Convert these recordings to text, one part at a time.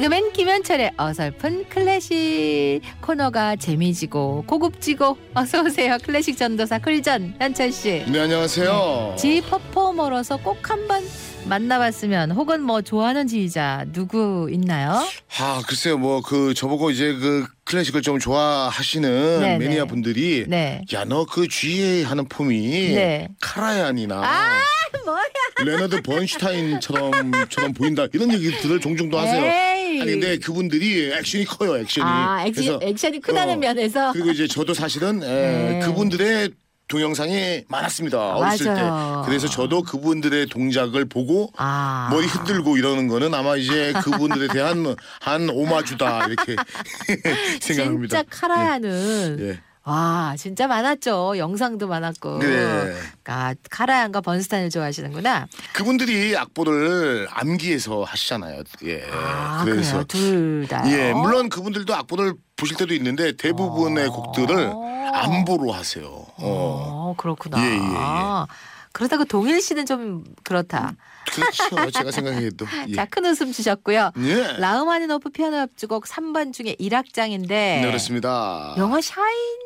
개그맨 김현철의 어설픈 클래식 코너가 재미지고 고급지고 어서 오세요 클래식 전도사 클전 현철 씨. 네 안녕하세요. 지 퍼포머로서 꼭 한번 만나봤으면 혹은 뭐 좋아하는 지휘자 누구 있나요? 아 글쎄요 뭐 그 저보고 이제 그 클래식을 좀 좋아하시는 네네. 매니아 분들이 네. 야너 그 G 하는 폼이 네. 카라얀이나 아 뭐야? 레너드 번슈타인처럼 처럼 보인다 이런 얘기들을 종종도 하세요. 에이. 아니 근데 그분들이 액션이 커요 액션이. 아 액션, 그래서 액션이 크다는 어, 면에서 그리고 이제 저도 사실은 에, 네. 그분들의 동영상이 많았습니다 어렸을 맞아요. 때. 그래서 저도 그분들의 동작을 보고 아 머리 흔들고 이러는 거는 아마 이제 그분들에 대한 한 오마주다 이렇게 생각합니다. 진짜 카라야는 예. 와 진짜 많았죠 영상도 많았고 네. 아 카라얀과 번스탄을 좋아하시는구나 그분들이 악보를 암기해서 하시잖아요. 예. 아 그래서 그래요 둘다 예, 물론 그분들도 악보를 보실 때도 있는데 대부분의 어. 곡들을 안보로 하세요. 어. 어 그렇구나 예, 예, 예. 그렇다고 동일 씨는 좀 그렇다 그렇죠. 제가 생각해도. 예. 자 큰 웃음 주셨고요 예. 라흐마니노프 피아노 협주곡 3번 중에 1악장인데 네, 그렇습니다. 영화 샤인에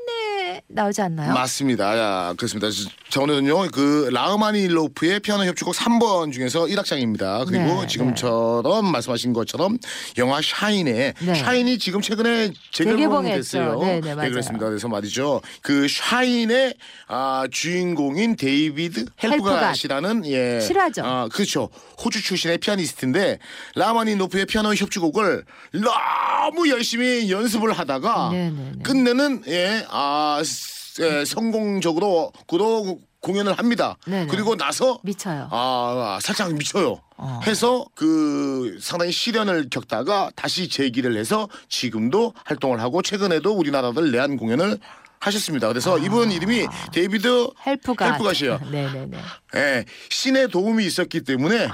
나오지 않나요? 맞습니다. 야, 그렇습니다. 저 오늘은요, 그 라흐마니노프의 피아노 협주곡 3번 중에서 1악장입니다. 그리고 네, 지금처럼 말씀하신 것처럼 영화 샤인에 네. 샤인이 지금 최근에 재개봉이 재개봉했죠. 됐어요. 네, 네, 맞아요. 그렇습니다. 그래서 말이죠. 그 샤인의 아, 주인공인 데이비드. 헬프갓이라는 예, 실화죠. 아, 그렇죠. 호주 출신의 피아니스트인데 라흐마니노프의 피아노 협주곡을 너무 열심히 연습을 하다가 네네네. 끝내는 예, 아, 스- 예, 성공적으로 구로 공연을 합니다. 네네. 그리고 나서 미쳐요. 아 살짝 미쳐요. 어. 해서 그 상당히 시련을 겪다가 다시 재기를 해서 지금도 활동을 하고 최근에도 우리나라를 내한 공연을 하셨습니다. 그래서 이분 이름이 데이비드 헬프갓. 헬프갓이에요. 네네네. 예, 신의 도움이 있었기 때문에.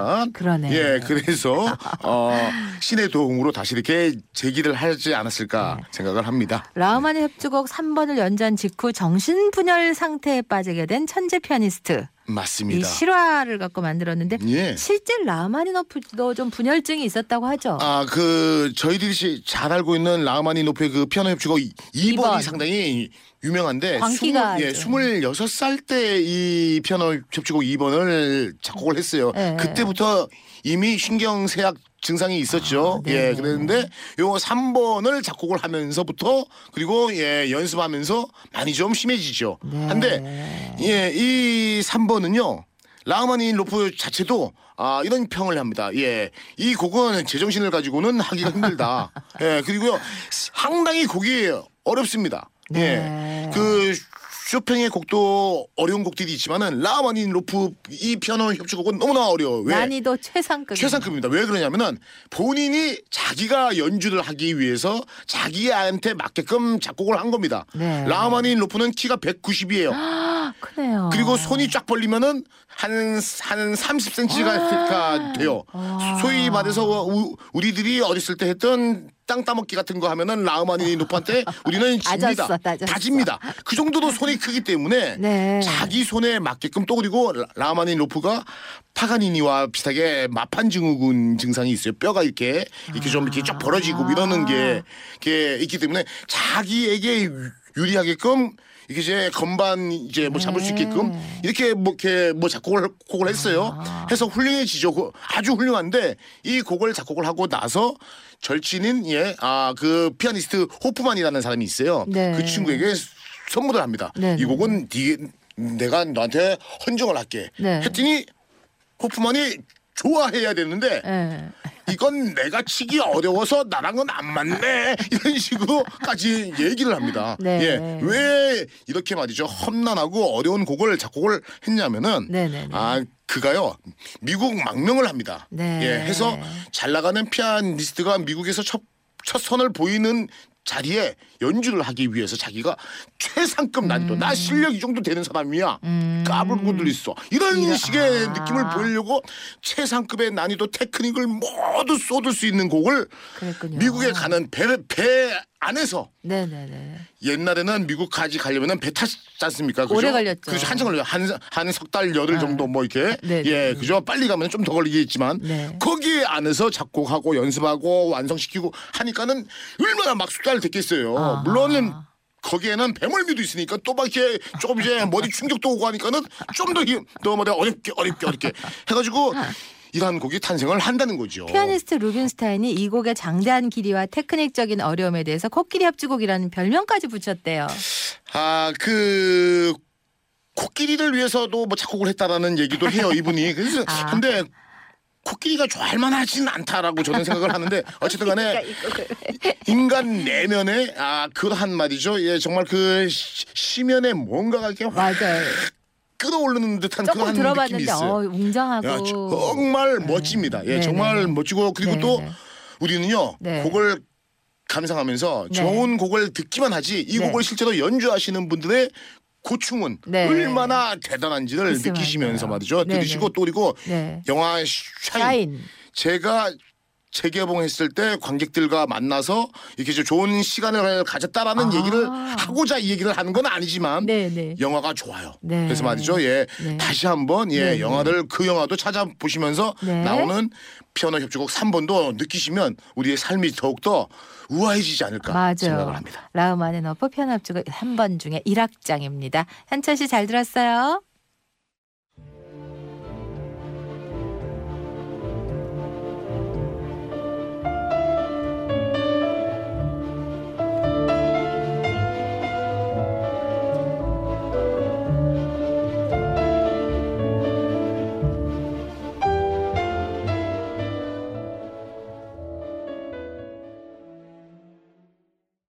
아, 그러네. 예, 그래서 어, 신의 도움으로 다시 이렇게 재기를 하지 않았을까 네. 생각을 합니다. 라흐마니 협주곡 3번을 연주한 직후 정신분열 상태에 빠지게 된 천재 피아니스트. 이 맞습니다. 실화를 갖고 만들었는데 예. 실제 라흐마니노프도 좀 분열증이 있었다고 하죠. 아, 그 저희들이 시- 잘 알고 있는 라흐마니노프의 그 피아노 협주곡 2번이 이번. 상당히 유명한데 광기가 예, 알죠. 26살 때 이 피아노 협주곡 2번을 작곡을 했어요. 예. 그때부터 이미 신경쇠약 증상이 있었죠. 아, 예, 네네. 그랬는데 요 3번을 작곡을 하면서부터 그리고 예, 연습하면서 많이 좀 심해지죠. 네. 한데 예, 이 3번은요. 라흐마니노프 자체도 아, 이런 평을 합니다. 예. 이 곡은 제정신을 가지고는 하기가 힘들다. 예. 그리고요. 상당히 곡이 어렵습니다. 네. 예. 그 쇼팽의 곡도 어려운 곡들이 있지만은 라흐마니노프 이 피아노 협주곡은 너무나 어려워요. 왜? 난이도 최상급. 최상급입니다. 왜 그러냐면은 본인이 자기가 연주를 하기 위해서 자기한테 맞게끔 작곡을 한 겁니다. 네. 라흐마니노프는 키가 190이에요. 아, 크네요. 그리고 손이 쫙 벌리면은 한한 30cm가 돼요. 아. 소위 말해서 우, 우리들이 어렸을 때 했던 땅 따먹기 같은 거 하면은 라흐마니노프한테 우리는 집니다. 다졌어. 다 집니다. 그 정도로 손이 크기 때문에 네. 자기 손에 맞게끔 또 그리고 라- 라흐마니 노프가 파가니니와 비슷하게 마판 증후군 증상이 있어요. 뼈가 이렇게 이렇게 좀 이렇게 쫙 벌어지고 이러는 게, 게 있기 때문에 자기에게 유- 유리하게끔 이게 이제 건반 이제 뭐 잡을 수 있게끔 이렇게 뭐 이렇게 뭐 작곡을 곡을 했어요. 해서 훌륭해지죠. 그 아주 훌륭한데 이 곡을 작곡을 하고 나서 절친인 예아 그 피아니스트 호프만이라는 사람이 있어요. 네. 그 친구에게 선물을 합니다. 네, 이 곡은 네, 내가 너한테 헌정을 할게. 네. 했더니 호프만이 좋아해야 되는데 예. 이건 내가 치기 어려워서 나랑은 안 맞네 이런 식으로까지 얘기를 합니다. 네. 예, 왜 이렇게 말이죠 험난하고 어려운 곡을 작곡을 했냐면은 네네네. 아 그가요 미국 망명을 합니다. 네. 예, 해서 잘 나가는 피아니스트가 미국에서 첫, 첫 선을 보이는 자리에 연주를 하기 위해서 자기가 최상급 난이도 음. 나 실력 이 정도 되는 사람이야 까불고 들 있어. 이런 이런- 식의 아. 느낌을 보이려고 최상급의 난이도 테크닉을 모두 쏟을 수 있는 곡을 그랬군요. 미국에 가는 배, 배 안에서 네네네. 옛날에는 미국까지 가려면은 배 탔지 않습니까? 그죠? 오래 걸렸죠. 그죠? 한참 걸려요. 한석달 열흘 아. 정도 뭐 이렇게. 네, 예, 네. 그죠? 빨리 가면 좀 더 걸리겠지만 네. 거기 안에서 작곡하고 연습하고 완성시키고 하니까는 얼마나 막 숙달을 됐겠어요. 아하. 물론은 거기에는 배멀미도 있으니까 또 막 이렇게 조금 이제 머리 충격도 오고 하니까는 좀 더 더 뭐래 어렵게 어렵게 어렵게 해가지고 이러한 곡이 탄생을 한다는 거죠. 피아니스트 루빈스타인이 이 곡의 장대한 길이와 테크닉적인 어려움에 대해서 코끼리 합주곡이라는 별명까지 붙였대요. 아, 그 코끼리를 위해서도 뭐 작곡을 했다라는 얘기도 해요, 이분이. 그래서 아. 근데 코끼리가 좋아할 만 하진 않다라고 저는 생각을 하는데 어쨌든 간에 인간 내면에 아 그한 말이죠. 예, 정말 그 시- 시면에 뭔가가 이렇게 확 맞아요. 끌어오르는 듯한 그런 느낌이 있어요. 어, 웅장하고 야, 정말 멋집니다. 예, 네, 정말 네. 멋지고 그리고 네, 또 네. 우리는요 네. 곡을 감상하면서 네. 좋은 곡을 듣기만 하지 이 네. 곡을 실제로 연주하시는 분들의 고충은 네. 얼마나 대단한지를 느끼시면서. 말이죠. 네, 들으시고 네. 또 그리고 네. 영화 샤인, 샤인. 제가 재개봉했을 때 관객들과 만나서 이렇게 좀 좋은 시간을 가졌다라는 아. 얘기를 하고자 이 얘기를 하는 건 아니지만 네, 네. 영화가 좋아요. 네. 그래서 말이죠. 예. 네. 다시 한번 예, 네, 영화를 그 영화도 찾아보시면서 네. 나오는 피아노 협주곡 3번도 느끼시면 우리의 삶이 더욱더 우아해지지 않을까 맞아요. 생각을 합니다. 라우만의 너퍼 피아노 합주곡 3번 중에 1악장입니다. 현철 씨 잘 들었어요?